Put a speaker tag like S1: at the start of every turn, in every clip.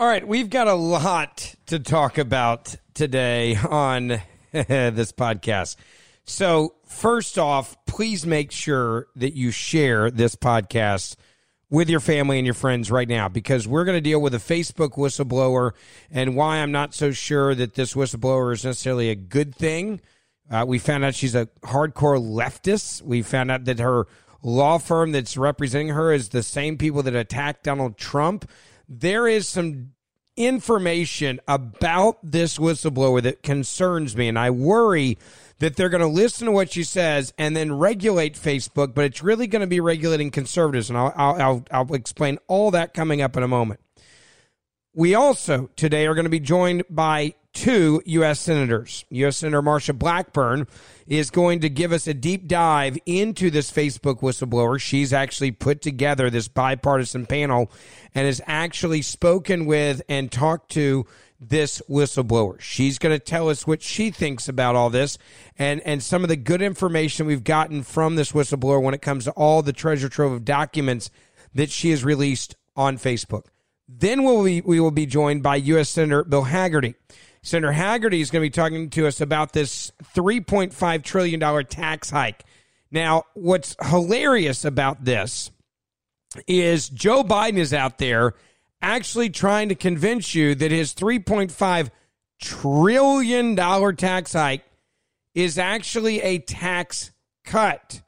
S1: All right, we've got a lot to talk about today on this podcast. So, first off, please make sure that you share this podcast with your family and your friends right now because we're going to deal with a Facebook whistleblower and why I'm not so sure that this whistleblower is necessarily a good thing. Uh, we found out she's a hardcore leftist. We found out that her law firm that's representing her is the same people that attacked Donald Trump there is some information about this whistleblower that concerns me, and I worry that they're going to listen to what she says and then regulate Facebook, but it's really going to be regulating conservatives, and I'll, I'll, I'll explain all that coming up in a moment. We also today are going to be joined by two U.S. senators. U.S. Senator Marsha Blackburn is going to give us a deep dive into this Facebook whistleblower. She's actually put together this bipartisan panel and has actually spoken with and talked to this whistleblower. She's going to tell us what she thinks about all this and, and some of the good information we've gotten from this whistleblower when it comes to all the treasure trove of documents that she has released on Facebook. Then we'll be, we will be joined by U.S. Senator Bill Hagerty. Senator Hagerty is going to be talking to us about this $3.5 trillion tax hike. Now, what's hilarious about this is Joe Biden is out there actually trying to convince you that his $3.5 trillion tax hike is actually a tax cut.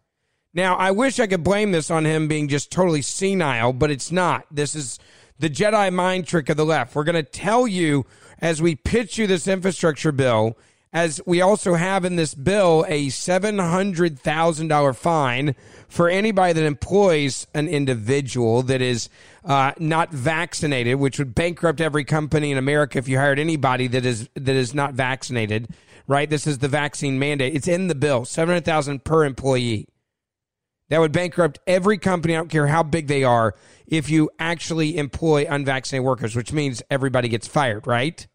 S1: Now, I wish I could blame this on him being just totally senile, but it's not. This is the Jedi mind trick of the left. We're going to tell you as we pitch you this infrastructure bill, as we also have in this bill a $700,000 fine for anybody that employs an individual that is uh, not vaccinated, which would bankrupt every company in America if you hired anybody that is that is not vaccinated. Right? This is the vaccine mandate. It's in the bill. Seven hundred thousand per employee. That would bankrupt every company. I don't care how big they are if you actually employ unvaccinated workers, which means everybody gets fired, right?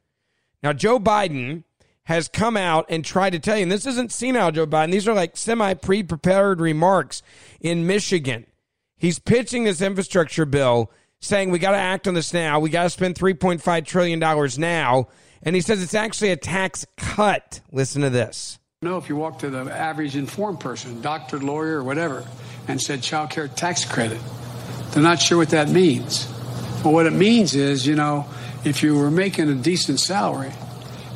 S1: Now, Joe Biden has come out and tried to tell you, and this isn't senile Joe Biden, these are like semi pre prepared remarks in Michigan. He's pitching this infrastructure bill saying we got to act on this now. We got to spend $3.5 trillion now. And he says it's actually a tax cut. Listen to this.
S2: No, if you walk to the average informed person, doctor, lawyer, or whatever, and said child care tax credit, they're not sure what that means. Well, what it means is, you know, if you were making a decent salary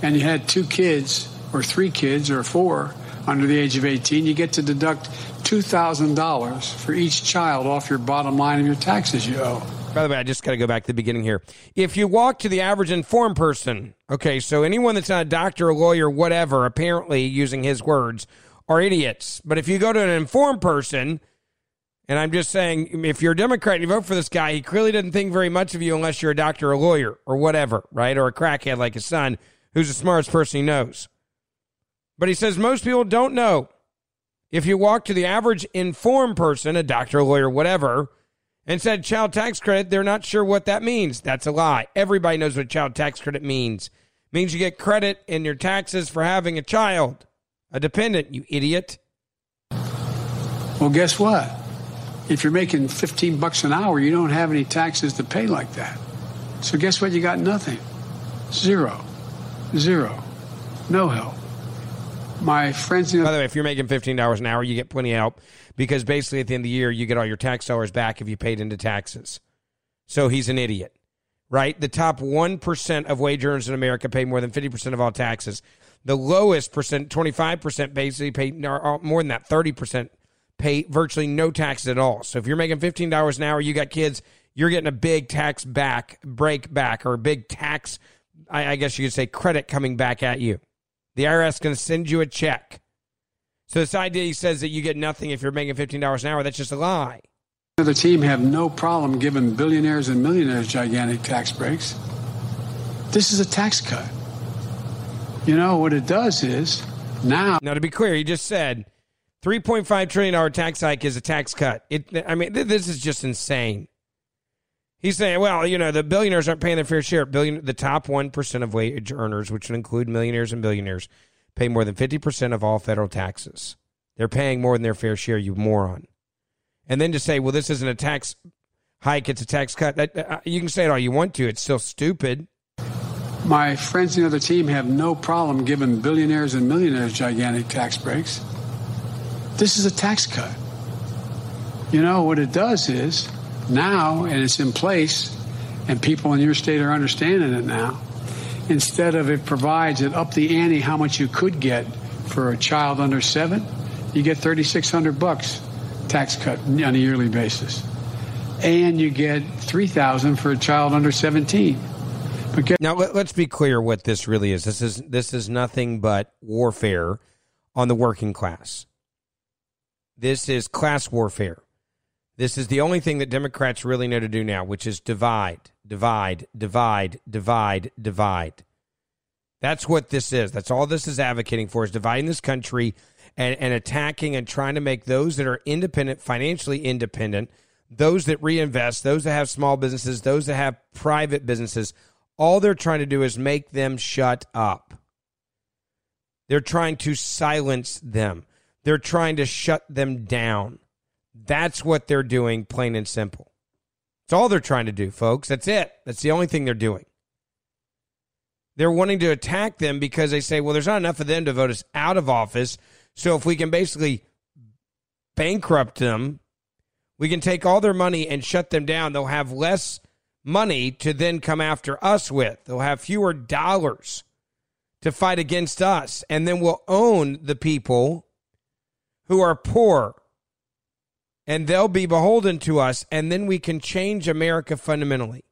S2: and you had two kids or three kids or four under the age of 18, you get to deduct $2,000 for each child off your bottom line of your taxes you owe.
S1: By the way, I just got to go back to the beginning here. If you walk to the average informed person, okay, so anyone that's not a doctor, a lawyer, whatever, apparently using his words, are idiots. But if you go to an informed person, and I'm just saying, if you're a Democrat and you vote for this guy, he clearly doesn't think very much of you unless you're a doctor, or a lawyer, or whatever, right? Or a crackhead like his son, who's the smartest person he knows. But he says most people don't know. If you walk to the average informed person, a doctor, a lawyer, whatever, and said child tax credit, they're not sure what that means. That's a lie. Everybody knows what child tax credit means. It means you get credit in your taxes for having a child, a dependent, you idiot.
S2: Well, guess what? If you're making 15 bucks an hour, you don't have any taxes to pay like that. So guess what? You got nothing. Zero. Zero. No help. My friends.
S1: By the way, if you're making fifteen dollars an hour, you get plenty of help because basically at the end of the year you get all your tax dollars back if you paid into taxes. So he's an idiot, right? The top one percent of wage earners in America pay more than fifty percent of all taxes. The lowest percent, twenty five percent, basically pay more than that, thirty percent pay virtually no taxes at all. So if you're making fifteen dollars an hour, you got kids, you're getting a big tax back, break back, or a big tax, I, I guess you could say, credit coming back at you. The IRS is going to send you a check. So this idea he says that you get nothing if you're making fifteen dollars an hour, that's just a lie.
S2: The team have no problem giving billionaires and millionaires gigantic tax breaks. This is a tax cut. You know what it does is now.
S1: Now to be clear, he just said 3.5 trillion dollar tax hike is a tax cut. It, I mean, this is just insane. He's saying, well, you know, the billionaires aren't paying their fair share. Billion, the top 1% of wage earners, which would include millionaires and billionaires, pay more than 50% of all federal taxes. They're paying more than their fair share, you moron. And then to say, well, this isn't a tax hike, it's a tax cut. Uh, you can say it all you want to. It's still stupid.
S2: My friends in the other team have no problem giving billionaires and millionaires gigantic tax breaks. This is a tax cut. You know, what it does is now, and it's in place, and people in your state are understanding it now. Instead of it provides it up the ante how much you could get for a child under seven, you get 3,600 bucks tax cut on a yearly basis, and you get 3,000 for a child under 17.
S1: Get- now let, let's be clear what this really is. This is this is nothing but warfare on the working class. This is class warfare. This is the only thing that Democrats really know to do now, which is divide, divide, divide, divide, divide. That's what this is. That's all this is advocating for is dividing this country and, and attacking and trying to make those that are independent, financially independent, those that reinvest, those that have small businesses, those that have private businesses, all they're trying to do is make them shut up. They're trying to silence them. They're trying to shut them down. That's what they're doing, plain and simple. That's all they're trying to do, folks. That's it. That's the only thing they're doing. They're wanting to attack them because they say, well, there's not enough of them to vote us out of office. So if we can basically bankrupt them, we can take all their money and shut them down. They'll have less money to then come after us with. They'll have fewer dollars to fight against us. And then we'll own the people who are poor and they'll be beholden to us, and then we can change America fundamentally.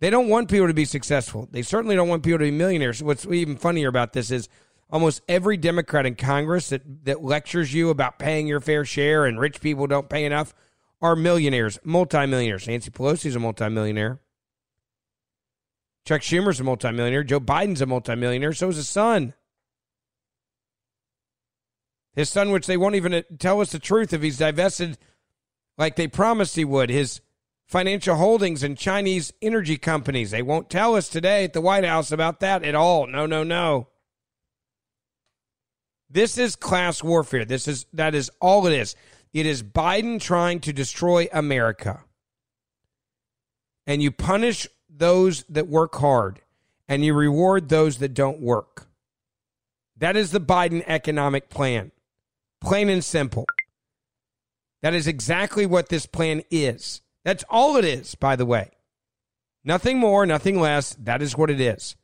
S1: They don't want people to be successful. They certainly don't want people to be millionaires. What's even funnier about this is almost every Democrat in Congress that, that lectures you about paying your fair share and rich people don't pay enough are millionaires, multimillionaires. Nancy Pelosi's a multimillionaire. Chuck Schumer's a multimillionaire. Joe Biden's a multimillionaire. So is his son. His son, which they won't even uh, tell us the truth if he's divested like they promised he would, his financial holdings in Chinese energy companies. They won't tell us today at the White House about that at all. No, no, no. This is class warfare. This is that is all it is. It is Biden trying to destroy America. And you punish those that work hard and you reward those that don't work. That is the Biden economic plan. Plain and simple. That is exactly what this plan is. That's all it is, by the way. Nothing more, nothing less. That is what it is.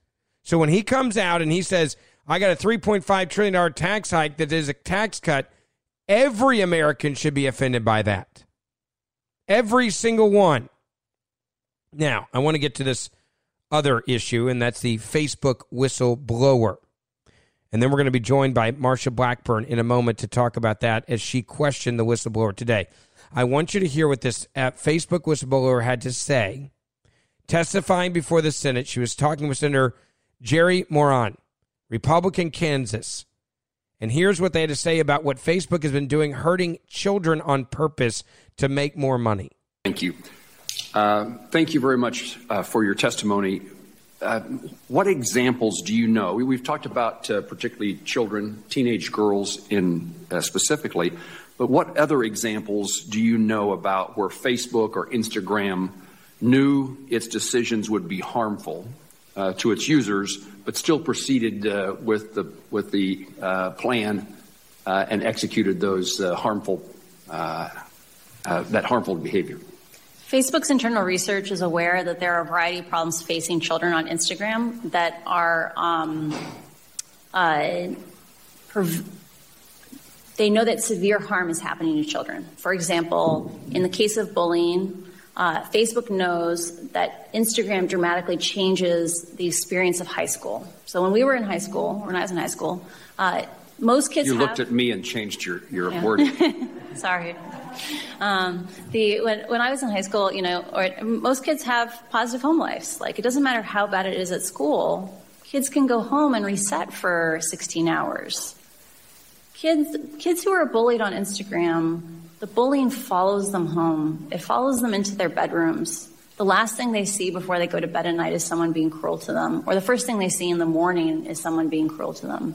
S1: So when he comes out and he says, I got a $3.5 trillion tax hike that is a tax cut, every American should be offended by that. Every single one. Now, I want to get to this other issue, and that's the Facebook whistleblower. And then we're going to be joined by Marsha Blackburn in a moment to talk about that as she questioned the whistleblower today. I want you to hear what this uh, Facebook whistleblower had to say. Testifying before the Senate, she was talking with Senator Jerry Moran, Republican Kansas. And here's what they had to say about what Facebook has been doing, hurting children on purpose to make more money.
S3: Thank you. Uh, thank you very much uh, for your testimony. Uh, what examples do you know? We, have talked about uh, particularly children, teenage girls in uh, specifically, but what other examples do you know about where Facebook or Instagram knew its decisions would be harmful uh, to its users, but still proceeded uh, with the with the plan and executed those harmful that harmful behavior.
S4: Facebook's internal research is aware that there are a variety of problems facing children on Instagram that are. Um, they know that severe harm is happening to children. For example, in the case of bullying, uh, Facebook knows that Instagram dramatically changes the experience of high school. So when we were in high school, when I was in high school, uh, most kids.
S3: You
S4: have,
S3: looked at me and changed your your
S4: yeah.
S3: word.
S4: Sorry. Um, the when when I was in high school, you know, or most kids have positive home lives. Like it doesn't matter how bad it is at school, kids can go home and reset for 16 hours. Kids kids who are bullied on Instagram the bullying follows them home. It follows them into their bedrooms. The last thing they see before they go to bed at night is someone being cruel to them, or the first thing they see in the morning is someone being cruel to them.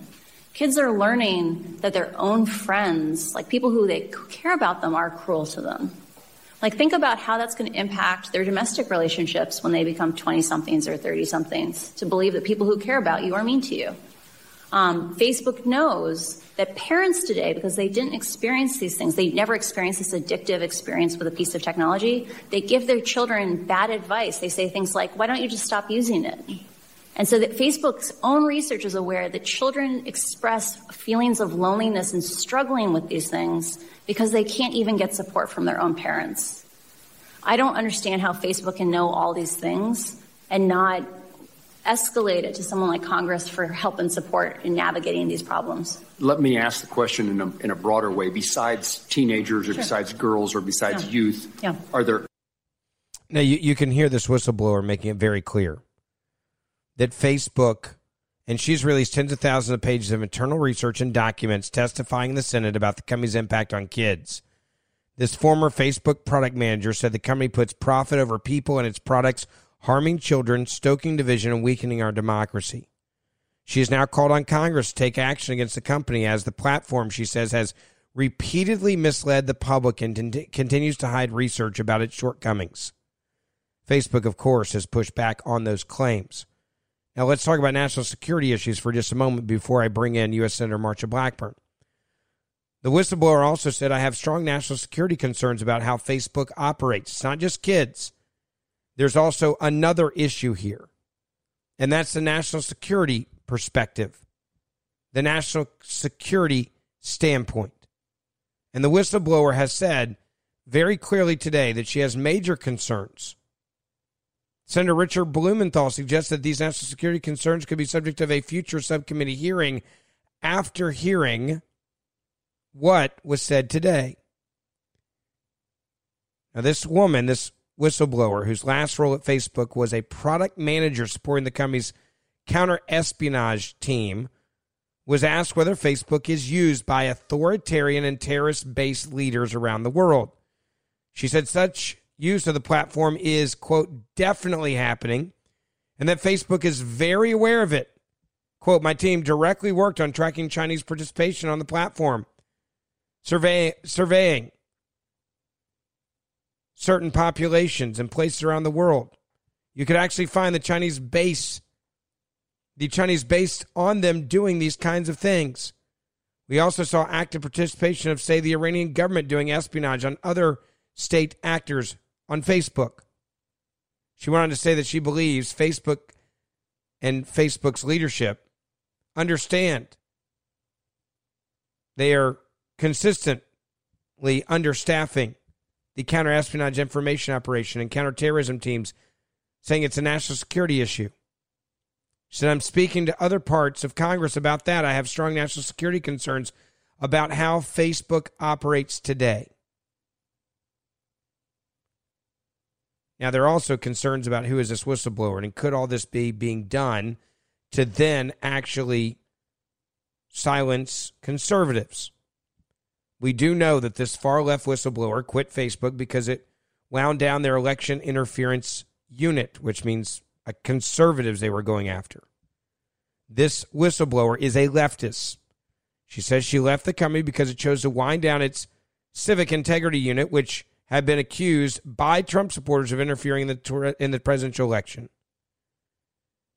S4: Kids are learning that their own friends, like people who they care about them, are cruel to them. Like, think about how that's going to impact their domestic relationships when they become 20 somethings or 30 somethings to believe that people who care about you are mean to you. Um, Facebook knows that parents today, because they didn't experience these things, they never experienced this addictive experience with a piece of technology, they give their children bad advice. They say things like, why don't you just stop using it? And so that Facebook's own research is aware that children express feelings of loneliness and struggling with these things because they can't even get support from their own parents. I don't understand how Facebook can know all these things and not escalate it to someone like Congress for help and support in navigating these problems.
S3: Let me ask the question in a, in a broader way. Besides teenagers or sure. besides girls or besides
S4: yeah.
S3: youth,
S4: yeah.
S3: are there.
S1: Now, you, you can hear this whistleblower making it very clear that Facebook, and she's released tens of thousands of pages of internal research and documents testifying in the Senate about the company's impact on kids. This former Facebook product manager said the company puts profit over people and its products harming children, stoking division, and weakening our democracy. She has now called on Congress to take action against the company as the platform, she says, has repeatedly misled the public and t- continues to hide research about its shortcomings. Facebook, of course, has pushed back on those claims. Now, let's talk about national security issues for just a moment before I bring in U.S. Senator Marsha Blackburn. The whistleblower also said, I have strong national security concerns about how Facebook operates. It's not just kids, there's also another issue here, and that's the national security perspective, the national security standpoint. And the whistleblower has said very clearly today that she has major concerns. Senator Richard Blumenthal suggested these national security concerns could be subject of a future subcommittee hearing after hearing what was said today. Now, this woman, this whistleblower whose last role at Facebook was a product manager supporting the company's counter espionage team was asked whether Facebook is used by authoritarian and terrorist based leaders around the world. She said such use of the platform is, quote, definitely happening, and that Facebook is very aware of it. Quote, my team directly worked on tracking Chinese participation on the platform, survey, surveying certain populations and places around the world. You could actually find the Chinese base, the Chinese based on them doing these kinds of things. We also saw active participation of, say, the Iranian government doing espionage on other state actors on Facebook. She went on to say that she believes Facebook and Facebook's leadership understand they are consistently understaffing the counterespionage information operation and counterterrorism teams saying it's a national security issue. She said, I'm speaking to other parts of Congress about that. I have strong national security concerns about how Facebook operates today. Now, there are also concerns about who is this whistleblower and could all this be being done to then actually silence conservatives. We do know that this far left whistleblower quit Facebook because it wound down their election interference unit, which means uh, conservatives they were going after. This whistleblower is a leftist. She says she left the company because it chose to wind down its civic integrity unit, which had been accused by Trump supporters of interfering in the, in the presidential election.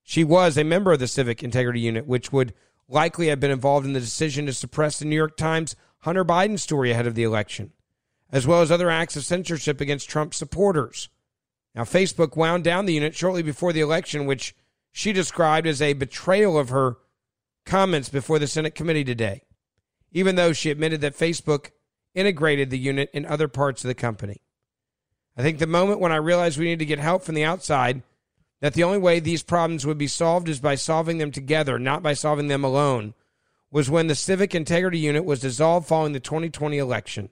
S1: She was a member of the civic integrity unit, which would likely have been involved in the decision to suppress the New York Times Hunter Biden story ahead of the election, as well as other acts of censorship against Trump supporters. Now, Facebook wound down the unit shortly before the election, which she described as a betrayal of her comments before the Senate committee today, even though she admitted that Facebook integrated the unit in other parts of the company. I think the moment when I realized we need to get help from the outside, that the only way these problems would be solved is by solving them together, not by solving them alone, was when the Civic Integrity Unit was dissolved following the 2020 election.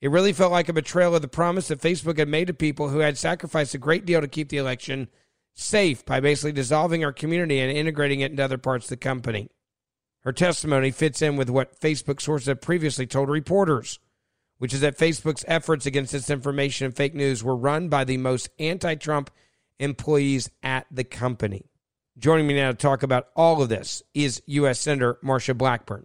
S1: It really felt like a betrayal of the promise that Facebook had made to people who had sacrificed a great deal to keep the election safe by basically dissolving our community and integrating it into other parts of the company. Her testimony fits in with what Facebook sources have previously told reporters, which is that Facebook's efforts against disinformation and fake news were run by the most anti Trump employees at the company. Joining me now to talk about all of this is U.S. Senator Marsha Blackburn.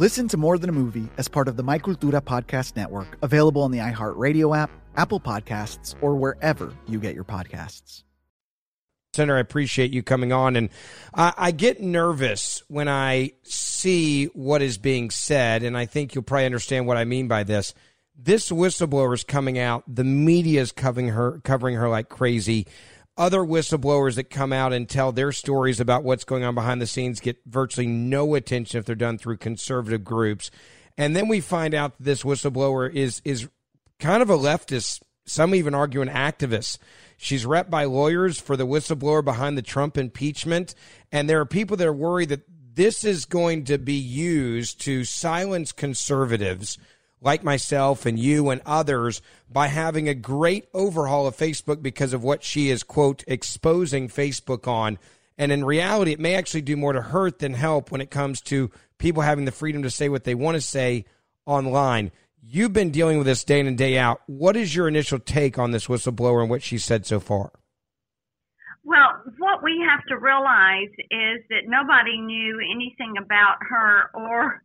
S5: Listen to More Than a Movie as part of the My Cultura Podcast Network, available on the iHeartRadio app, Apple Podcasts, or wherever you get your podcasts.
S1: Senator, I appreciate you coming on. And I, I, get nervous when I see what is being said, and I think you'll probably understand what I mean by this. This whistleblower is coming out. The media is covering her, covering her like crazy. Other whistleblowers that come out and tell their stories about what's going on behind the scenes get virtually no attention if they're done through conservative groups. And then we find out that this whistleblower is is kind of a leftist. Some even argue an activist. She's rep by lawyers for the whistleblower behind the Trump impeachment. And there are people that are worried that this is going to be used to silence conservatives like myself and you and others by having a great overhaul of Facebook because of what she is, quote, exposing Facebook on. And in reality, it may actually do more to hurt than help when it comes to people having the freedom to say what they want to say online. You've been dealing with this day in and day out. What is your initial take on this whistleblower and what she said so far?
S6: Well, what we have to realize is that nobody knew anything about her or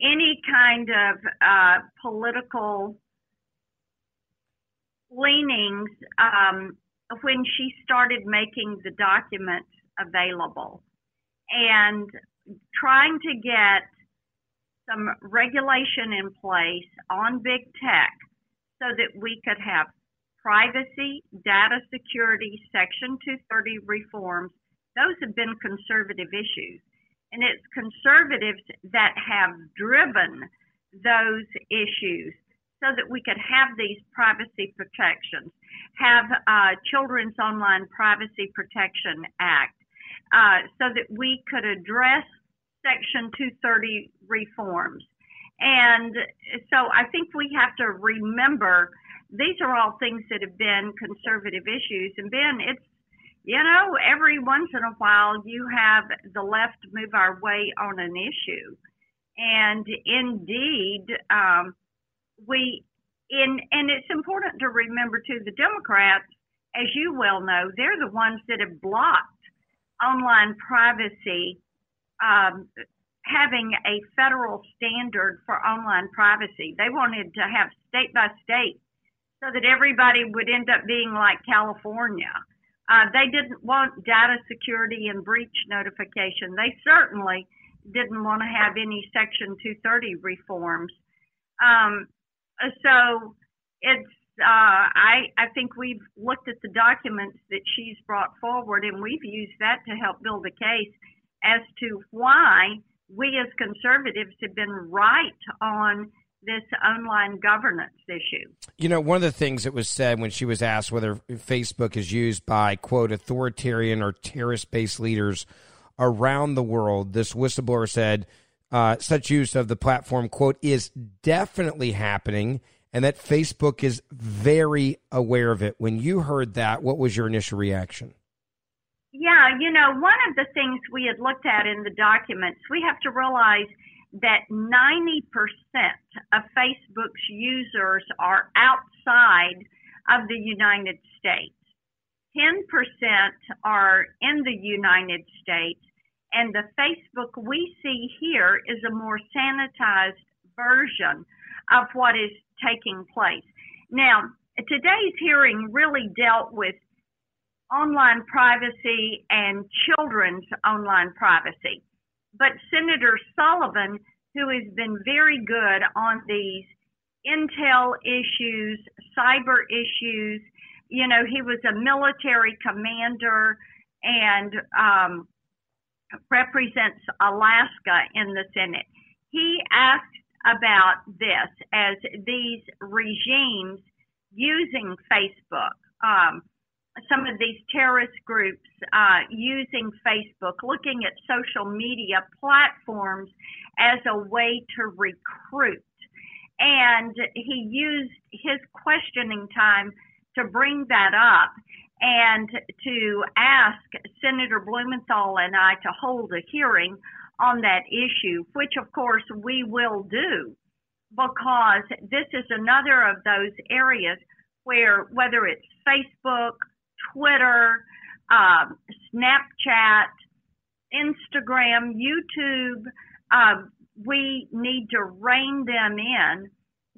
S6: any kind of uh, political leanings um, when she started making the documents available and trying to get some regulation in place on big tech so that we could have privacy, data security, Section 230 reforms. Those have been conservative issues. And it's conservatives that have driven those issues so that we could have these privacy protections, have uh, Children's Online Privacy Protection Act, uh, so that we could address Section 230 reforms. And so I think we have to remember these are all things that have been conservative issues. And Ben, it's, you know, every once in a while you have the left move our way on an issue. And indeed, um, we, in, and it's important to remember too, the Democrats, as you well know, they're the ones that have blocked online privacy um, having a federal standard for online privacy. They wanted to have state by state so that everybody would end up being like California. Uh, they didn't want data security and breach notification. They certainly didn't want to have any Section 230 reforms. Um, so it's uh, I, I think we've looked at the documents that she's brought forward and we've used that to help build a case as to why we as conservatives have been right on this online governance issue.
S1: You know, one of the things that was said when she was asked whether Facebook is used by, quote, authoritarian or terrorist based leaders around the world, this whistleblower said uh, such use of the platform, quote, is definitely happening and that Facebook is very aware of it. When you heard that, what was your initial reaction?
S6: Yeah, you know, one of the things we had looked at in the documents, we have to realize that 90% of Facebook's users are outside of the United States. 10% are in the United States, and the Facebook we see here is a more sanitized version of what is taking place. Now, today's hearing really dealt with online privacy and children's online privacy. But Senator Sullivan, who has been very good on these intel issues, cyber issues, you know, he was a military commander and um, represents Alaska in the Senate. He asked about this as these regimes using Facebook. Um, some of these terrorist groups uh, using Facebook, looking at social media platforms as a way to recruit. And he used his questioning time to bring that up and to ask Senator Blumenthal and I to hold a hearing on that issue, which of course we will do because this is another of those areas where whether it's Facebook, Twitter, um, Snapchat, Instagram, YouTube. Uh, we need to rein them in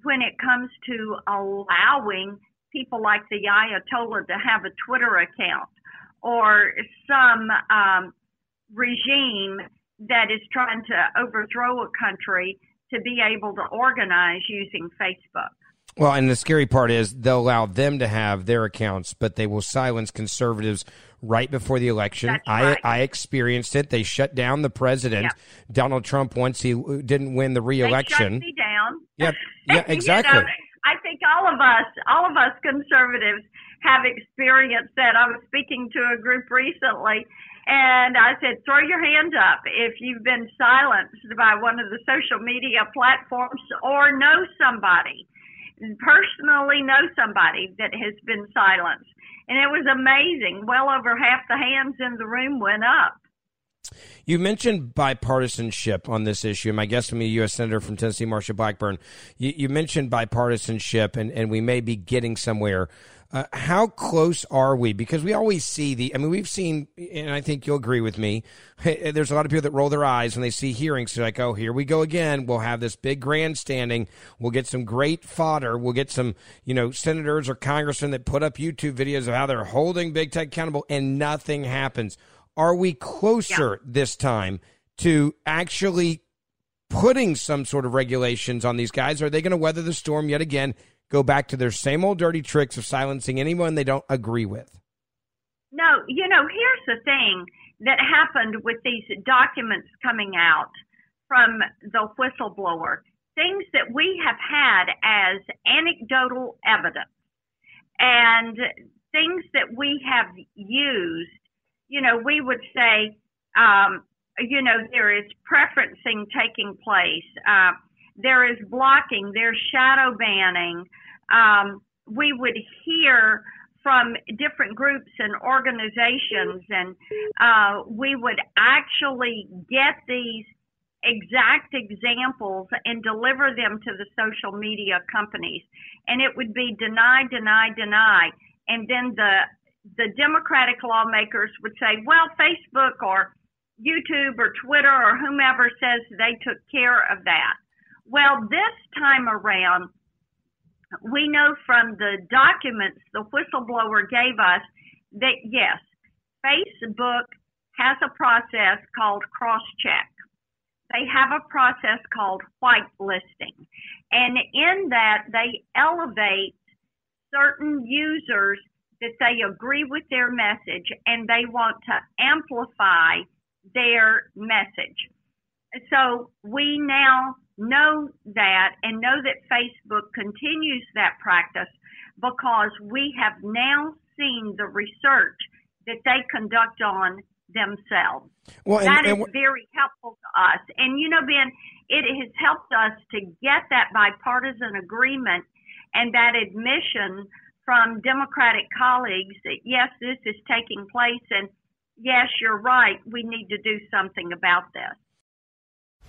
S6: when it comes to allowing people like the Ayatollah to have a Twitter account or some um, regime that is trying to overthrow a country to be able to organize using Facebook.
S1: Well, and the scary part is they'll allow them to have their accounts, but they will silence conservatives right before the election.
S6: That's right.
S1: I I experienced it. They shut down the president,
S6: Yep.
S1: Donald Trump, once he didn't win the
S6: They shut
S1: reelection.
S6: me down.
S1: Yep. Yeah, exactly.
S6: you know, I think all of us, all of us conservatives have experienced that. I was speaking to a group recently And I said, throw your hand up if you've been silenced by one of the social media platforms or know somebody, personally know somebody that has been silenced. And it was amazing. Well over half the hands in the room went up.
S1: You mentioned bipartisanship on this issue. My guest will be U.S. Senator from Tennessee, Marsha Blackburn. You, you mentioned bipartisanship, and, and we may be getting somewhere. Uh, how close are we? Because we always see the, I mean, we've seen, and I think you'll agree with me, there's a lot of people that roll their eyes when they see hearings. They're like, oh, here we go again. We'll have this big grandstanding. We'll get some great fodder. We'll get some, you know, senators or congressmen that put up YouTube videos of how they're holding big tech accountable, and nothing happens. Are we closer yeah. this time to actually putting some sort of regulations on these guys? Are they going to weather the storm yet again? Go back to their same old dirty tricks of silencing anyone they don't agree with?
S6: No, you know, here's the thing that happened with these documents coming out from the whistleblower things that we have had as anecdotal evidence and things that we have used. You know, we would say, um, you know, there is preferencing taking place. Uh, there is blocking, there's shadow banning. Um, we would hear from different groups and organizations, and uh, we would actually get these exact examples and deliver them to the social media companies. And it would be deny, deny, deny. And then the the Democratic lawmakers would say, well, Facebook or YouTube or Twitter or whomever says they took care of that. Well, this time around, we know from the documents the whistleblower gave us that yes, Facebook has a process called cross check. They have a process called whitelisting. And in that, they elevate certain users that they agree with their message and they want to amplify their message. So we now know that and know that Facebook continues that practice because we have now seen the research that they conduct on themselves. Well, and, that is and, very helpful to us. And you know, Ben, it has helped us to get that bipartisan agreement and that admission from Democratic colleagues that yes, this is taking place and yes, you're right, we need to do something about this.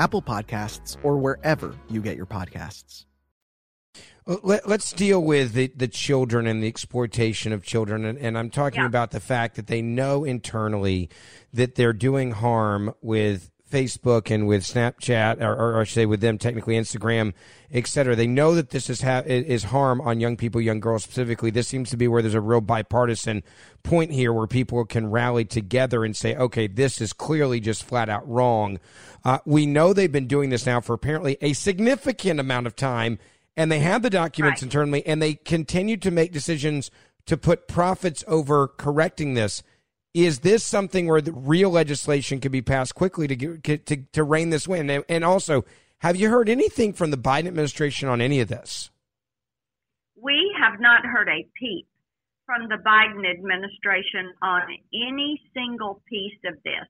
S5: Apple Podcasts, or wherever you get your podcasts.
S1: Uh, let, us deal with the, the children and the exploitation of children. And, and I'm talking
S6: Yeah.
S1: about the fact that they know internally that they're doing harm with Facebook and with Snapchat, or, or I should say with them technically Instagram, et cetera. They know that this is, ha- is harm on young people, young girls specifically. This seems to be where there's a real bipartisan point here where people can rally together and say, okay, this is clearly just flat out wrong. Uh, we know they've been doing this now for apparently a significant amount of time and they have the documents internally and they continue to make decisions to put profits over correcting this. Is this something where the real legislation could be passed quickly to get, to to rein this in? And, and also have you heard anything from the Biden administration on any of this?
S6: We have not heard a peep from the Biden administration on any single piece of this.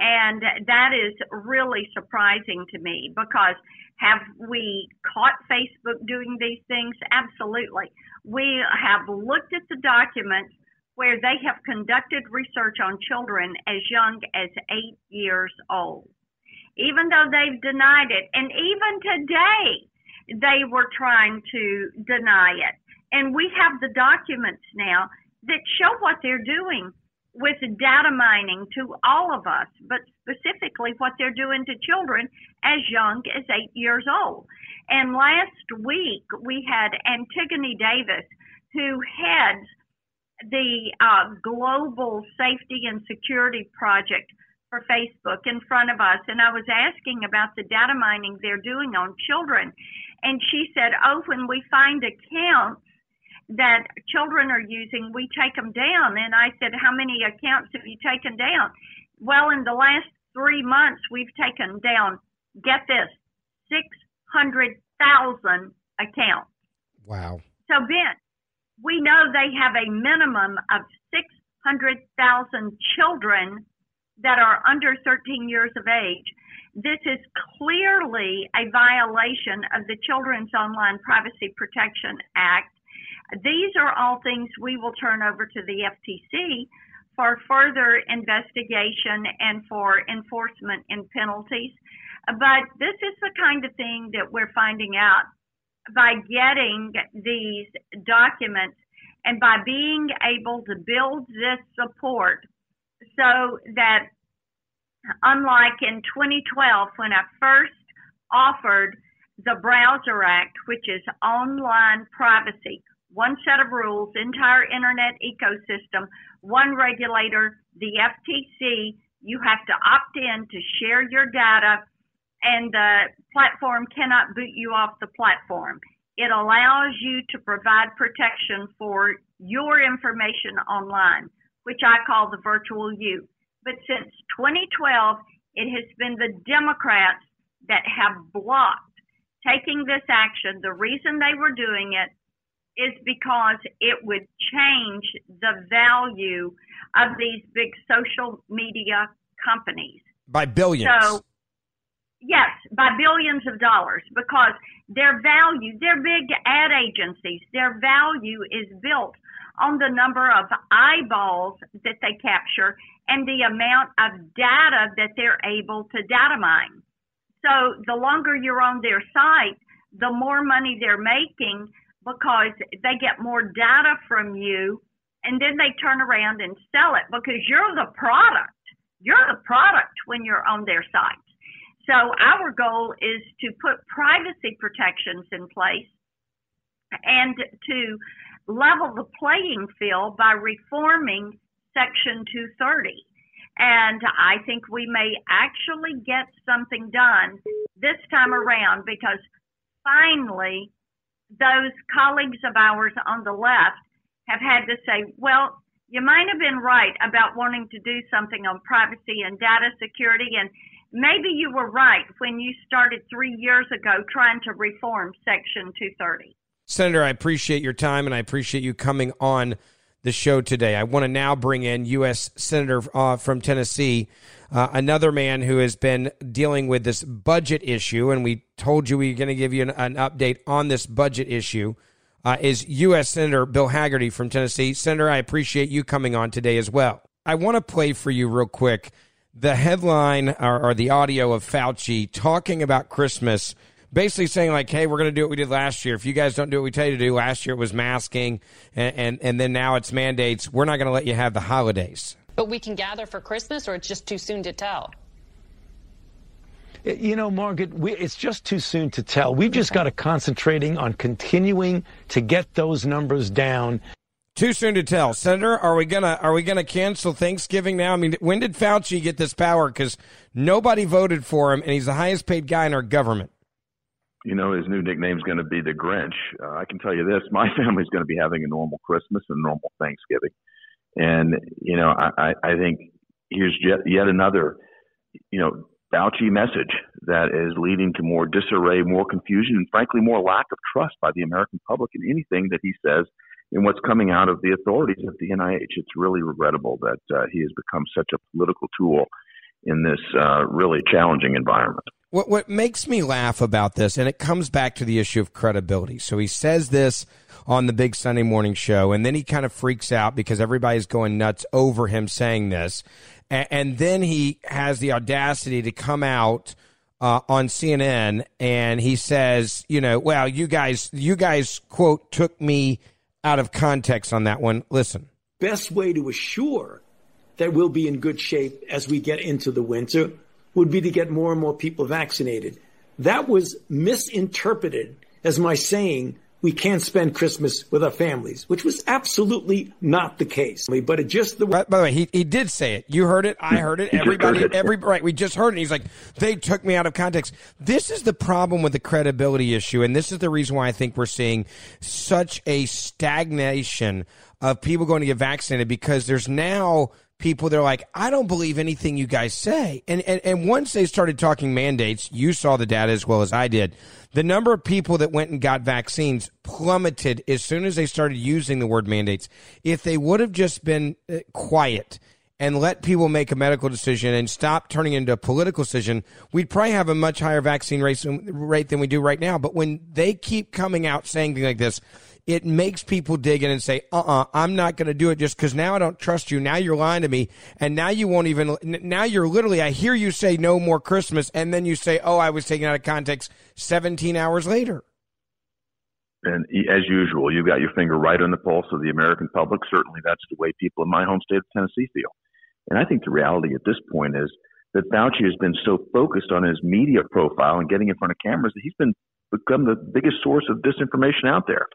S6: And that is really surprising to me because have we caught Facebook doing these things? Absolutely. We have looked at the documents where they have conducted research on children as young as eight years old. Even though they've denied it, and even today, they were trying to deny it. And we have the documents now that show what they're doing with data mining to all of us, but specifically what they're doing to children as young as eight years old. And last week we had Antigone Davis, who heads the uh, Global Safety and Security Project for Facebook in front of us. And I was asking about the data mining they're doing on children. And she said, Oh, when we find accounts that children are using, we take them down. And I said, How many accounts have you taken down? Well, in the last three months, we've taken down, get this, 600,000 accounts.
S1: wow
S6: So, Ben, we know they have a minimum of 600,000 children that are under 13 years of age. This is clearly a violation of the Children's Online Privacy Protection Act. These are all things we will turn over to the FTC for further investigation and for enforcement and penalties. But this is the kind of thing that we're finding out by getting these documents and by being able to build this support so that unlike in 2012 when I first offered the Browser Act, which is online privacy, one set of rules, entire internet ecosystem, one regulator, the FTC, you have to opt in to share your data and the platform cannot boot you off the platform. It allows you to provide protection for your information online, which I call the virtual you. But since 2012, it has been the Democrats that have blocked taking this action. The reason they were doing it is because it would change the value of these big social media companies.
S1: by billions
S6: So, yes, by billions of dollars because their value, their big ad agencies, their value is built on the number of eyeballs that they capture and the amount of data that they're able to data mine. So the longer you're on their site, the more money they're making because they get more data from you and then they turn around and sell it because you're the product. You're the product when you're on their site. So our goal is to put privacy protections in place and to level the playing field by reforming Section 230. And I think we may actually get something done this time around because finally those colleagues of ours on the left have had to say, well, you might have been right about wanting to do something on privacy and data security. And maybe you were right when you started three years ago trying to reform Section 230.
S1: Senator, I appreciate your time and I appreciate you coming on the show today. I want to now bring in U.S. Senator uh, from Tennessee, uh, another man who has been dealing with this budget issue, and we told you we are going to give you an, an, update on this budget issue. Uh, is U.S. Senator Bill Hagerty from Tennessee. Senator, I appreciate you coming on today as well. I want to play for you real quick the headline or, or the audio of Fauci talking about Christmas basically saying like, "Hey, we're going to do what we did last year. If you guys don't do what we tell you to do, last year it was masking, and and, and then now it's mandates. We're not going to let you have the holidays."
S7: But we can gather for Christmas, or it's just too soon to tell.
S8: You know, Margaret, we, it's just too soon to tell. We've just got to concentrating on continuing to get those numbers down.
S1: Too soon to tell, Senator. Are we gonna are we gonna cancel Thanksgiving now? I mean, when did Fauci get this power? Because nobody voted for him, and he's the highest paid guy in our government
S9: you know, his new nickname is going to be the Grinch. Uh, I can tell you this: my family's going to be having a normal Christmas and normal Thanksgiving, and you know, I, I think here's yet, yet another, you know, Fauci message that is leading to more disarray, more confusion, and frankly, more lack of trust by the American public in anything that he says and what's coming out of the authorities at the NIH. It's really regrettable that uh, he has become such a political tool in this uh, really challenging environment.
S1: What what makes me laugh about this, and it comes back to the issue of credibility. So he says this on the big Sunday morning show, and then he kind of freaks out because everybody's going nuts over him saying this, and, and then he has the audacity to come out. Uh, on CNN, and he says, you know, well, you guys, you guys, quote, took me out of context on that one. Listen.
S8: Best way to assure that we'll be in good shape as we get into the winter would be to get more and more people vaccinated. That was misinterpreted as my saying we can't spend Christmas with our families, which was absolutely not the case. But it just the
S1: by, by the way, he, he did say it. You heard it. I heard it. Everybody, every right. We just heard it. He's like, they took me out of context. This is the problem with the credibility issue, and this is the reason why I think we're seeing such a stagnation of people going to get vaccinated because there's now people they're like, I don't believe anything you guys say. And, and, and once they started talking mandates, you saw the data as well as I did. The number of people that went and got vaccines plummeted as soon as they started using the word mandates. If they would have just been uh, quiet and let people make a medical decision and stop turning into a political decision, we'd probably have a much higher vaccine rate, rate than we do right now. But when they keep coming out saying things like this, it makes people dig in and say, uh uh-uh, uh, i am not going to do it just because now I don't trust you. Now you're lying to me. And now you won't even, now you're literally, I hear you say no more Christmas. And then you say, oh, I was taken out of context 17 hours later.
S9: And as usual, you've got your finger right on the pulse of the American public. Certainly that's the way people in my home state of Tennessee feel. And I think the reality at this point is that Fauci has been so focused on his media profile and getting in front of cameras that he's been become the biggest source of disinformation out there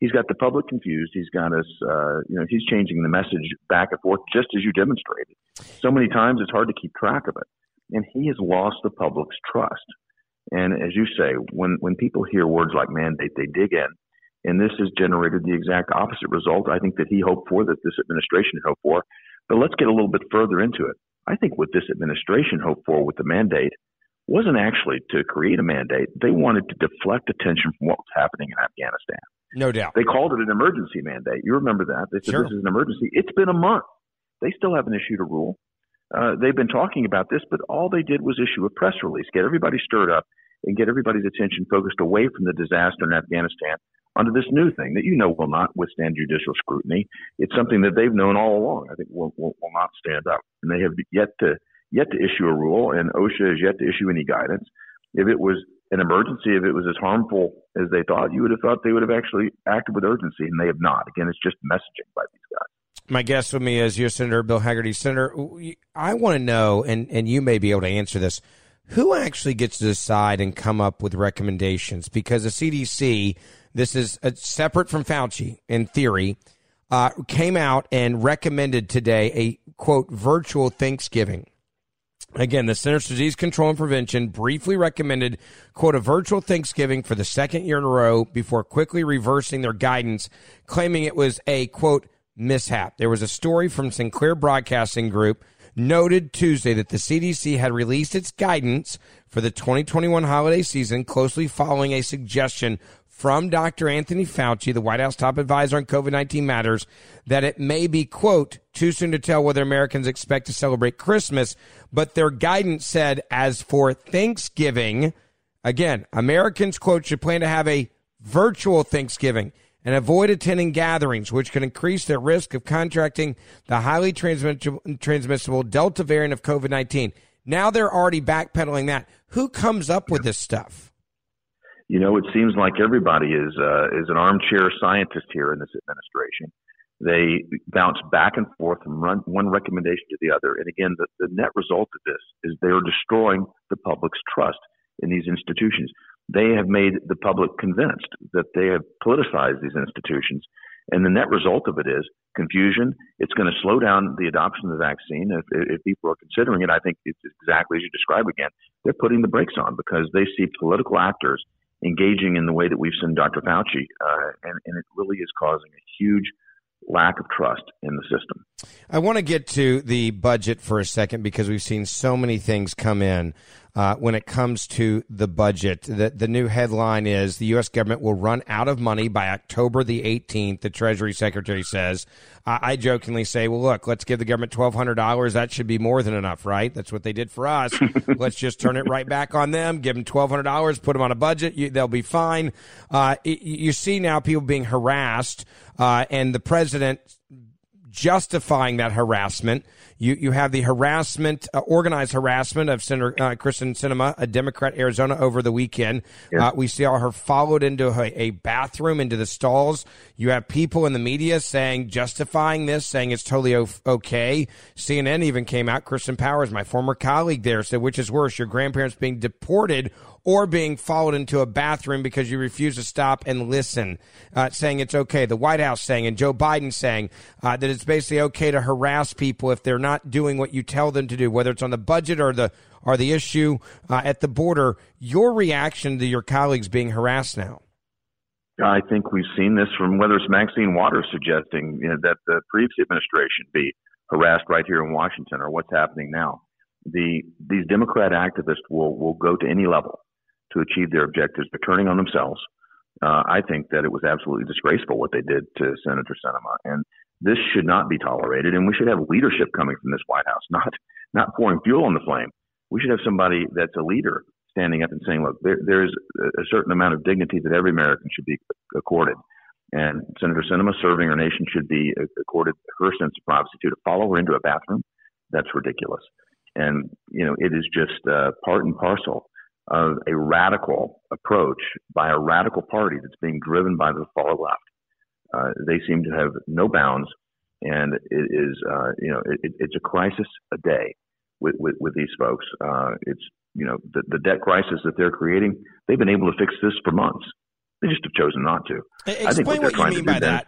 S9: he's got the public confused. He's got us, uh, you know, he's changing the message back and forth, just as you demonstrated. So many times it's hard to keep track of it, and he has lost the public's trust. And as you say, when when people hear words like mandate, they dig in, and this has generated the exact opposite result. I think that he hoped for, that this administration hoped for. But let's get a little bit further into it. I think what this administration hoped for with the mandate wasn't actually to create a mandate. They wanted to deflect attention from what was happening in Afghanistan.
S1: No doubt.
S9: They called it an emergency mandate. You remember that. They said sure. this is an emergency. It's been a month. They still haven't issued a rule. Uh, they've been talking about this, but all they did was issue a press release, get everybody stirred up, and get everybody's attention focused away from the disaster in Afghanistan onto this new thing that you know will not withstand judicial scrutiny. It's something that they've known all along. I think will, will, will not stand up, and they have yet to yet to issue a rule, and OSHA has yet to issue any guidance. If it was an emergency, if it was as harmful as they thought, you would have thought they would have actually acted with urgency, and they have not. Again, it's just messaging by these guys.
S1: My guest with me is your Senator Bill Hagerty. Senator, I want to know, and, and you may be able to answer this, who actually gets to decide and come up with recommendations? Because the CDC, this is a, separate from Fauci in theory, uh, came out and recommended today a quote virtual Thanksgiving. Again, the Centers for Disease Control and Prevention briefly recommended, quote, a virtual Thanksgiving for the second year in a row before quickly reversing their guidance, claiming it was a, quote, mishap. There was a story from Sinclair Broadcasting Group noted Tuesday that the CDC had released its guidance for the 2021 holiday season, closely following a suggestion from Dr. Anthony Fauci, the White House top advisor on COVID 19 matters, that it may be, quote, too soon to tell whether Americans expect to celebrate Christmas. But their guidance said, as for Thanksgiving, again, Americans, quote, should plan to have a virtual Thanksgiving and avoid attending gatherings, which can increase their risk of contracting the highly transmissible, Delta variant of COVID 19. Now they're already backpedaling that. Who comes up with this stuff?
S9: You know, it seems like everybody is uh, is an armchair scientist here in this administration. They bounce back and forth from run, one recommendation to the other. And again, the, the net result of this is they are destroying the public's trust in these institutions. They have made the public convinced that they have politicized these institutions. And the net result of it is confusion. It's going to slow down the adoption of the vaccine. If, if people are considering it, I think it's exactly as you describe again. They're putting the brakes on because they see political actors engaging in the way that we've seen Dr. Fauci, uh, and, and it really is causing a huge lack of trust in the system.
S1: I want to get to the budget for a second because we've seen so many things come in uh, when it comes to the budget. The, the new headline is the U.S. government will run out of money by October the 18th, the Treasury Secretary says. I, I jokingly say, well, look, let's give the government $1,200. That should be more than enough, right? That's what they did for us. let's just turn it right back on them, give them $1,200, put them on a budget. You, they'll be fine. Uh, you see now people being harassed, uh, and the president justifying that harassment. You you have the harassment, uh, organized harassment of Senator uh, Kyrsten Sinema, a Democrat, Arizona, over the weekend. Uh, we saw her followed into a, a, bathroom, into the stalls. You have people in the media saying justifying this, saying it's totally o- okay. CNN even came out. Kirsten Powers, my former colleague there, said, "Which is worse, your grandparents being deported?" Or being followed into a bathroom because you refuse to stop and listen, uh, saying it's okay. The White House saying, and Joe Biden saying uh, that it's basically okay to harass people if they're not doing what you tell them to do, whether it's on the budget or the or the issue uh, at the border. Your reaction to your colleagues being harassed now?
S9: I think we've seen this from whether it's Maxine Waters suggesting you know, that the previous administration be harassed right here in Washington, or what's happening now. The these Democrat activists will will go to any level to achieve their objectives. They're turning on themselves. Uh, I think that it was absolutely disgraceful what they did to Senator Sinema, and this should not be tolerated. And we should have leadership coming from this White House, not not pouring fuel on the flame. We should have somebody that's a leader standing up and saying, "Look, there, there's a certain amount of dignity that every American should be accorded." And Senator Sinema serving our nation should be accorded her sense of privacy too. To follow her into a bathroom, that's ridiculous. And you know, it is just uh, part and parcel of a radical approach by a radical party that's being driven by the far left. Uh, they seem to have no bounds, and it is, uh, you know, it, it's a crisis a day with, with, with these folks. Uh, it's, you know, the, the debt crisis that they're creating, they've been able to fix this for months. They just have chosen not to.
S1: Explain what, what you mean by that.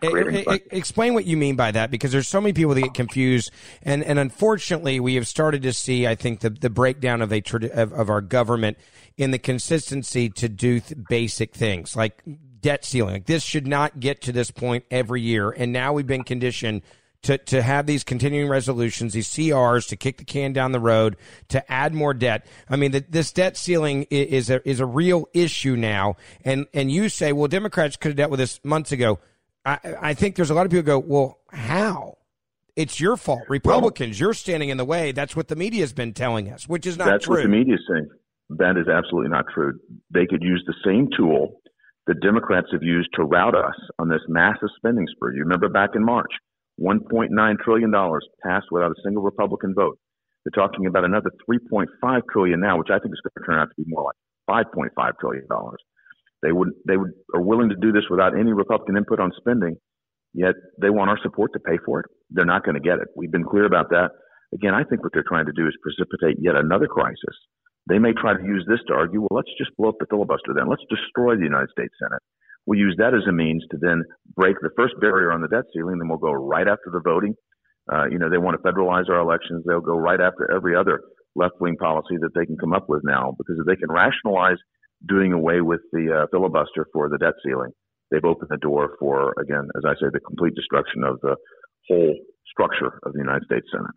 S1: Explain what you mean by that, because there's so many people that get confused, and and unfortunately, we have started to see, I think, the the breakdown of a of, of our government in the consistency to do th- basic things like debt ceiling. Like this should not get to this point every year, and now we've been conditioned to, to have these continuing resolutions, these CRs, to kick the can down the road, to add more debt. I mean, the, this debt ceiling is a, is a real issue now. And, and you say, well, Democrats could have dealt with this months ago. I, I think there's a lot of people go, well, how? It's your fault. Republicans, well, you're standing in the way. That's what the media has been telling us, which is not
S9: that's
S1: true.
S9: That's what the media is saying. That is absolutely not true. They could use the same tool that Democrats have used to rout us on this massive spending spree. You remember back in March, $1.9 trillion passed without a single Republican vote. They're talking about another 3.5 trillion now, which I think is going to turn out to be more like 5.5 trillion dollars. They would they would are willing to do this without any Republican input on spending, yet they want our support to pay for it. They're not going to get it. We've been clear about that. Again, I think what they're trying to do is precipitate yet another crisis they may try to use this to argue, well, let's just blow up the filibuster then. Let's destroy the United States Senate. We'll use that as a means to then break the first barrier on the debt ceiling, then we'll go right after the voting. Uh, you know, they want to federalize our elections. They'll go right after every other left wing policy that they can come up with now because if they can rationalize doing away with the uh, filibuster for the debt ceiling, they've opened the door for, again, as I say, the complete destruction of the whole structure of the United States Senate.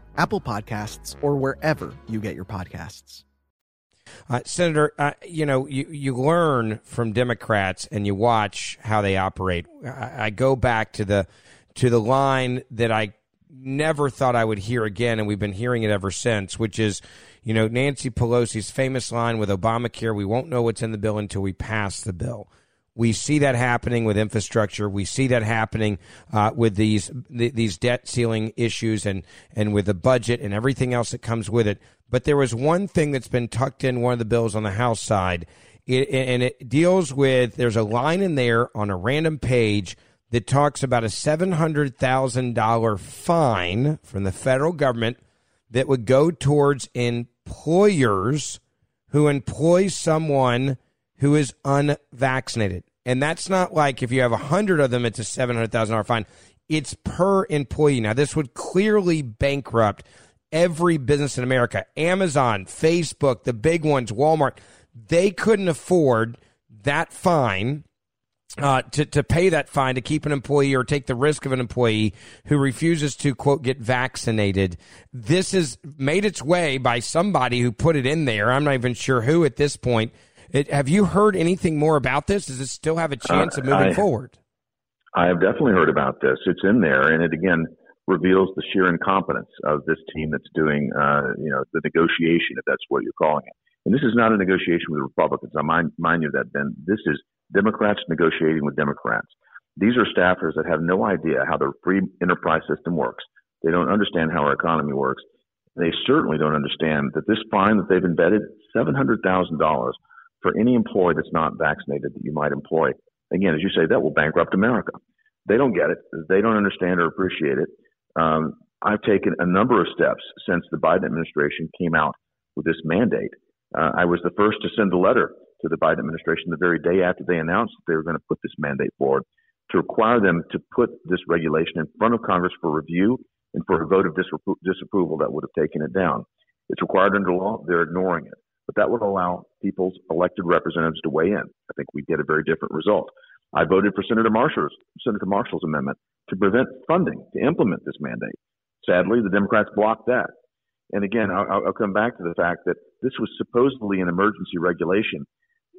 S5: Apple Podcasts, or wherever you get your podcasts.
S1: Uh, Senator, uh, you know, you, you learn from Democrats and you watch how they operate. I, I go back to the to the line that I never thought I would hear again, and we've been hearing it ever since, which is, you know, Nancy Pelosi's famous line with Obamacare: "We won't know what's in the bill until we pass the bill." We see that happening with infrastructure. We see that happening uh, with these these debt ceiling issues and and with the budget and everything else that comes with it. But there was one thing that's been tucked in one of the bills on the House side, it, and it deals with. There's a line in there on a random page that talks about a seven hundred thousand dollar fine from the federal government that would go towards employers who employ someone who is unvaccinated. And that's not like if you have a hundred of them, it's a seven hundred thousand dollar fine. It's per employee. Now this would clearly bankrupt every business in America. Amazon, Facebook, the big ones, Walmart, they couldn't afford that fine uh, to, to pay that fine to keep an employee or take the risk of an employee who refuses to, quote, get vaccinated. This has made its way by somebody who put it in there. I'm not even sure who at this point it, have you heard anything more about this? Does it still have a chance uh, of moving
S9: I,
S1: forward?
S9: I have definitely heard about this. It's in there, and it again reveals the sheer incompetence of this team that's doing, uh, you know, the negotiation, if that's what you're calling it. And this is not a negotiation with Republicans. I mind, mind you that, Ben. This is Democrats negotiating with Democrats. These are staffers that have no idea how the free enterprise system works. They don't understand how our economy works. They certainly don't understand that this fine that they've embedded, $700,000 for any employee that's not vaccinated that you might employ. Again, as you say, that will bankrupt America. They don't get it. They don't understand or appreciate it. Um, I've taken a number of steps since the Biden administration came out with this mandate. Uh, I was the first to send a letter to the Biden administration the very day after they announced that they were going to put this mandate forward to require them to put this regulation in front of Congress for review and for a vote of disappro- disapproval that would have taken it down. It's required under law. They're ignoring it but that would allow people's elected representatives to weigh in. I think we'd get a very different result. I voted for Senator Marshall's, Senator Marshall's amendment to prevent funding to implement this mandate. Sadly, the Democrats blocked that. And again, I'll, I'll come back to the fact that this was supposedly an emergency regulation,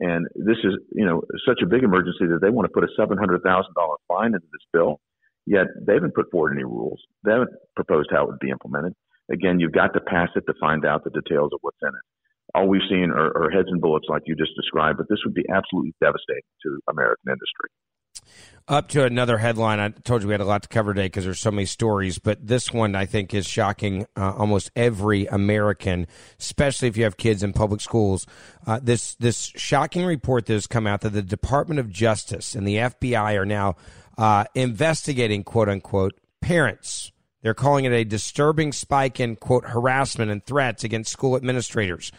S9: and this is you know such a big emergency that they want to put a seven hundred thousand dollar fine into this bill. Yet they haven't put forward any rules. They haven't proposed how it would be implemented. Again, you've got to pass it to find out the details of what's in it. All we've seen are, are heads and bullets, like you just described, but this would be absolutely devastating to American industry.
S1: Up to another headline. I told you we had a lot to cover today because there's so many stories, but this one I think is shocking uh, almost every American, especially if you have kids in public schools. Uh, this this shocking report that has come out that the Department of Justice and the FBI are now uh, investigating quote unquote parents. They're calling it a disturbing spike in quote harassment and threats against school administrators.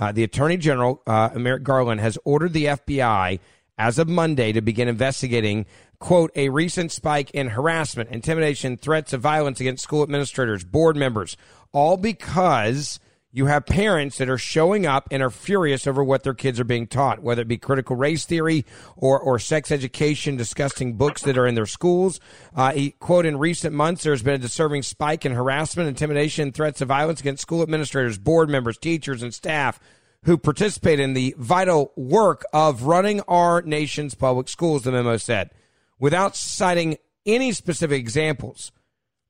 S1: Uh, the Attorney General, uh, Merrick Garland, has ordered the FBI as of Monday to begin investigating, quote, a recent spike in harassment, intimidation, threats of violence against school administrators, board members, all because you have parents that are showing up and are furious over what their kids are being taught, whether it be critical race theory or, or sex education, disgusting books that are in their schools. Uh, he, quote, in recent months, there's been a disturbing spike in harassment, intimidation, threats of violence against school administrators, board members, teachers, and staff who participate in the vital work of running our nation's public schools, the memo said. Without citing any specific examples,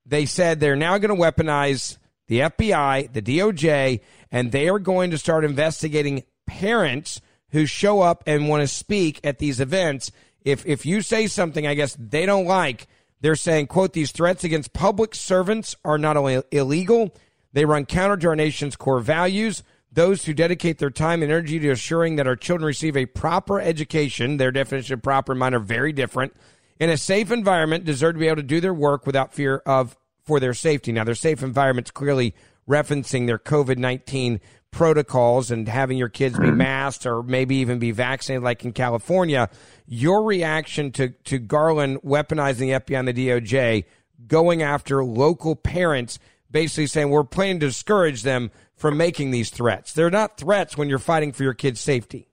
S1: they said they're now going to weaponize the FBI, the DOJ, and they are going to start investigating parents who show up and want to speak at these events. If if you say something, I guess they don't like, they're saying, quote, these threats against public servants are not only illegal, they run counter to our nation's core values those who dedicate their time and energy to assuring that our children receive a proper education, their definition of proper and mine are very different, in a safe environment deserve to be able to do their work without fear of for their safety. Now, their safe environment's clearly referencing their COVID 19 protocols and having your kids be masked or maybe even be vaccinated, like in California. Your reaction to, to Garland weaponizing the FBI and the DOJ, going after local parents, basically saying we're planning to discourage them from making these threats. They're not threats when you're fighting for your kid's safety.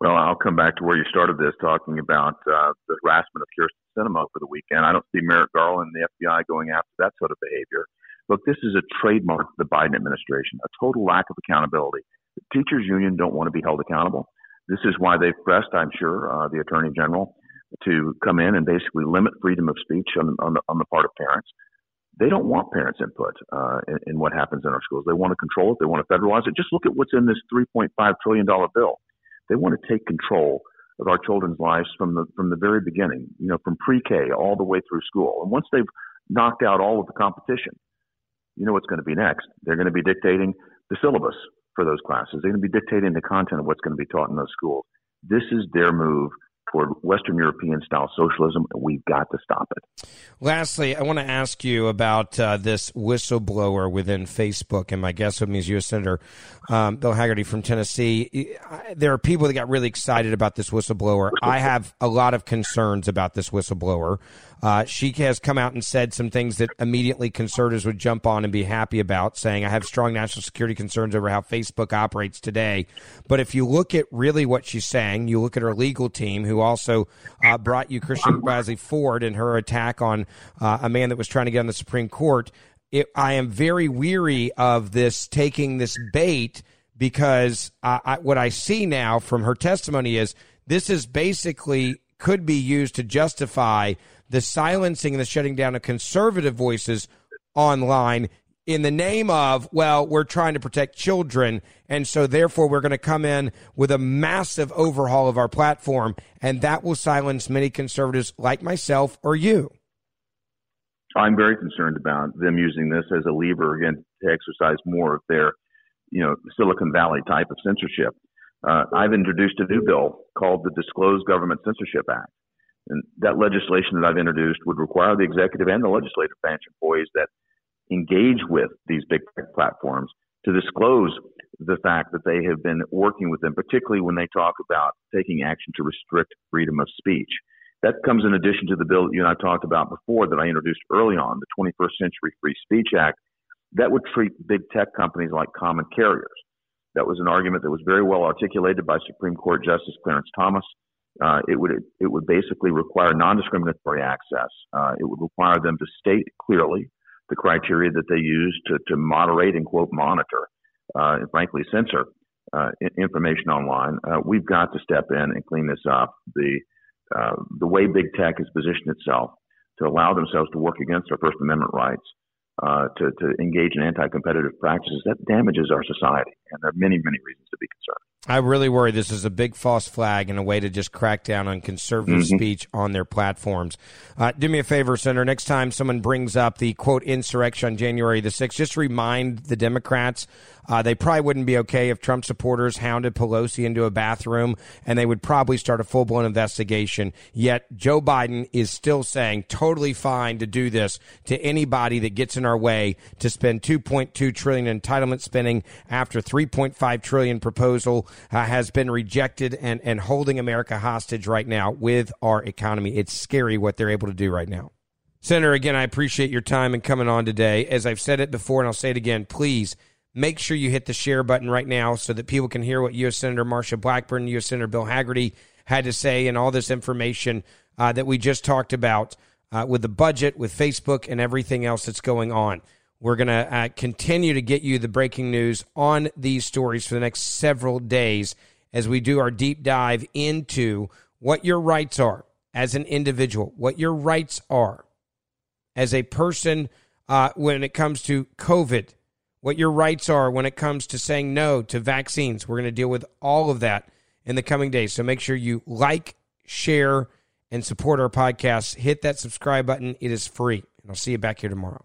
S9: Well, I'll come back to where you started this, talking about uh, the harassment of Kyrsten Sinema over the weekend. I don't see Merrick Garland and the FBI going after that sort of behavior. Look, this is a trademark of the Biden administration, a total lack of accountability. The teachers union don't want to be held accountable. This is why they've pressed, I'm sure, uh, the attorney general to come in and basically limit freedom of speech on, on, the, on the part of parents they don't want parents' input uh, in, in, what happens in our schools. They want to control it. They want to federalize it. Just look at what's in this 3.5 trillion dollar bill. They want to take control of our children's lives from the from the very beginning. You know, from pre-K all the way through school. And once they've knocked out all of the competition, you know what's going to be next. They're going to be dictating the syllabus for those classes. They're going to be dictating the content of what's going to be taught in those schools. This is their move toward Western European style socialism, and we've got to stop it.
S1: Lastly, I want to ask you about uh, this whistleblower within Facebook, and my guest with me is U.S. Senator um, Bill Hagerty from Tennessee. There are people that got really excited about this whistleblower. I have a lot of concerns about this whistleblower. Uh, she has come out and said some things that immediately conservatives would jump on and be happy about, saying, I have strong national security concerns over how Facebook operates today. But if you look at really what she's saying, you look at her legal team, who also uh, brought you Christine Blasey Ford and her attack on uh, a man that was trying to get on the Supreme Court. It, I am very weary of this taking this bait because I, what I see now from her testimony is this is basically could be used to justify the silencing and the shutting down of conservative voices online in the name of, well, we're trying to protect children. And so therefore we're going to come in with a massive overhaul of our platform. And that will silence many conservatives like myself or you.
S9: I'm very concerned about them using this as a lever again to exercise more of their, you know, Silicon Valley type of censorship. Uh, I've introduced a new bill called the Disclosed Government Censorship Act. And that legislation that I've introduced would require the executive and the legislative branch employees that engage with these big tech platforms to disclose the fact that they have been working with them, particularly when they talk about taking action to restrict freedom of speech. That comes in addition to the bill that you and I talked about before that I introduced early on, the 21st Century Free Speech Act. That would treat big tech companies like common carriers. That was an argument that was very well articulated by Supreme Court Justice Clarence Thomas uh, it would it would basically require non-discriminatory access. Uh, it would require them to state clearly the criteria that they use to, to moderate and quote monitor, uh, and frankly censor uh, information online. Uh, we've got to step in and clean this up. The uh, the way big tech has positioned itself to allow themselves to work against our First Amendment rights, uh, to, to engage in anti-competitive practices, that damages our society, and there are many, many reasons to be concerned.
S1: I really worry this is a big false flag and a way to just crack down on conservative
S9: Mm-hmm.
S1: speech on their platforms. Uh, do me a favor, Senator. Next time someone brings up the quote insurrection on January the 6th, just remind the Democrats uh, they probably wouldn't be okay if Trump supporters hounded Pelosi into a bathroom, and they would probably start a full blown investigation. Yet Joe Biden is still saying totally fine to do this to anybody that gets in our way to spend 2.2 trillion entitlement spending after 3.5 trillion proposal uh, has been rejected and and holding America hostage right now with our economy. It's scary what they're able to do right now. Senator, again, I appreciate your time and coming on today. As I've said it before, and I'll say it again, please make sure you hit the share button right now so that people can hear what U.S. Senator Marsha Blackburn, U.S. Senator Bill Hagerty had to say, and all this information uh, that we just talked about uh, with the budget, with Facebook, and everything else that's going on. We're going to uh, continue to get you the breaking news on these stories for the next several days as we do our deep dive into what your rights are as an individual, what your rights are as a person uh, when it comes to COVID, what your rights are when it comes to saying no to vaccines. We're going to deal with all of that in the coming days. So make sure you like, share, and support our podcast. Hit that subscribe button. It is free. And I'll see you back here tomorrow.